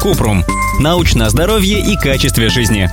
Купрум. Научное здоровье и качестве жизни.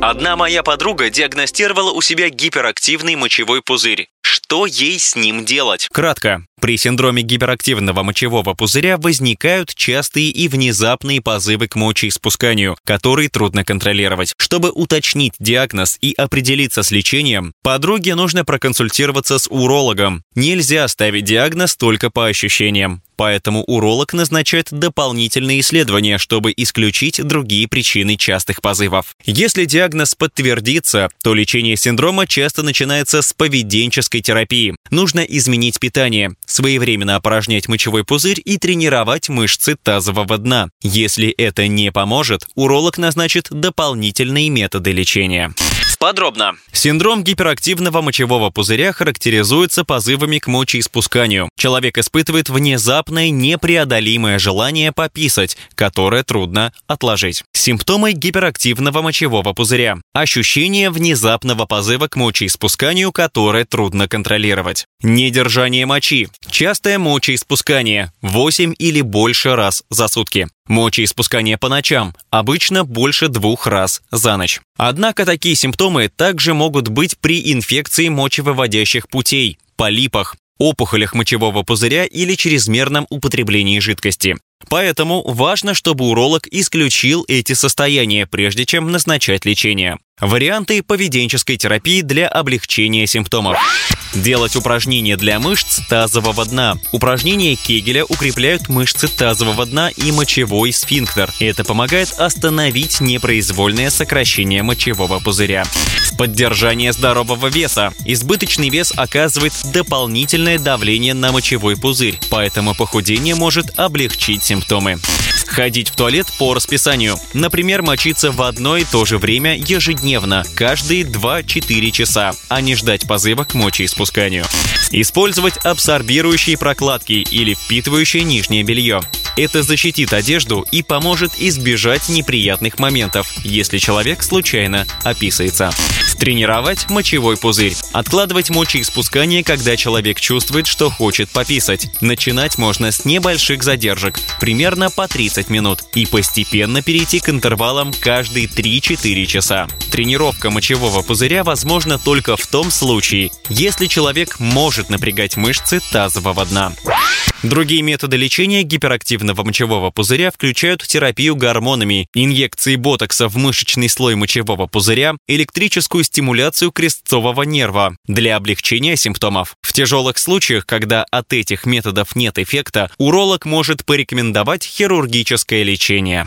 Одна моя подруга диагностировала у себя гиперактивный мочевой пузырь. Что ей с ним делать? Кратко. При синдроме гиперактивного мочевого пузыря возникают частые и внезапные позывы к мочеиспусканию, которые трудно контролировать. Чтобы уточнить диагноз и определиться с лечением, подруге нужно проконсультироваться с урологом. Нельзя ставить диагноз только по ощущениям. Поэтому уролог назначает дополнительные исследования, чтобы исключить другие причины частых позывов. Если диагноз подтвердится, то лечение синдрома часто начинается с поведенческой терапии. Нужно изменить питание, своевременно опорожнять мочевой пузырь и тренировать мышцы тазового дна. Если это не поможет, уролог назначит дополнительные методы лечения. Подробно. Синдром гиперактивного мочевого пузыря характеризуется позывами к мочеиспусканию. Человек испытывает внезапное непреодолимое желание пописать, которое трудно отложить. Симптомы гиперактивного мочевого пузыря. Ощущение внезапного позыва к мочеиспусканию, которое трудно контролировать. Недержание мочи. Частое мочеиспускание 8 или больше раз за сутки. Мочеиспускание по ночам, обычно больше двух раз за ночь. Однако такие симптомы также могут быть при инфекции мочевыводящих путей, полипах, опухолях мочевого пузыря или чрезмерном употреблении жидкости. Поэтому важно, чтобы уролог исключил эти состояния, прежде чем назначать лечение. Варианты поведенческой терапии для облегчения симптомов. Делать упражнения для мышц тазового дна. Упражнения Кегеля укрепляют мышцы тазового дна и мочевой сфинктер. Это помогает остановить непроизвольное сокращение мочевого пузыря. Поддержание здорового веса. Избыточный вес оказывает дополнительное давление на мочевой пузырь, поэтому похудение может облегчить симптомы. Ходить в туалет по расписанию. Например, мочиться в одно и то же время ежедневно, каждые 2-4 часа, а не ждать позыва к мочеиспусканию. Использовать абсорбирующие прокладки или впитывающее нижнее белье. Это защитит одежду и поможет избежать неприятных моментов, если человек случайно описывается. Тренировать мочевой пузырь. Откладывать мочеиспускание, когда человек чувствует, что хочет пописать. Начинать можно с небольших задержек, примерно по 30 минут, и постепенно перейти к интервалам каждые 3-4 часа. Тренировка мочевого пузыря возможна только в том случае, если человек может напрягать мышцы тазового дна. Другие методы лечения гиперактивного мочевого пузыря включают терапию гормонами, инъекции ботокса в мышечный слой мочевого пузыря, электрическую стимуляцию крестцового нерва для облегчения симптомов. В тяжелых случаях, когда от этих методов нет эффекта, уролог может порекомендовать хирургическое лечение.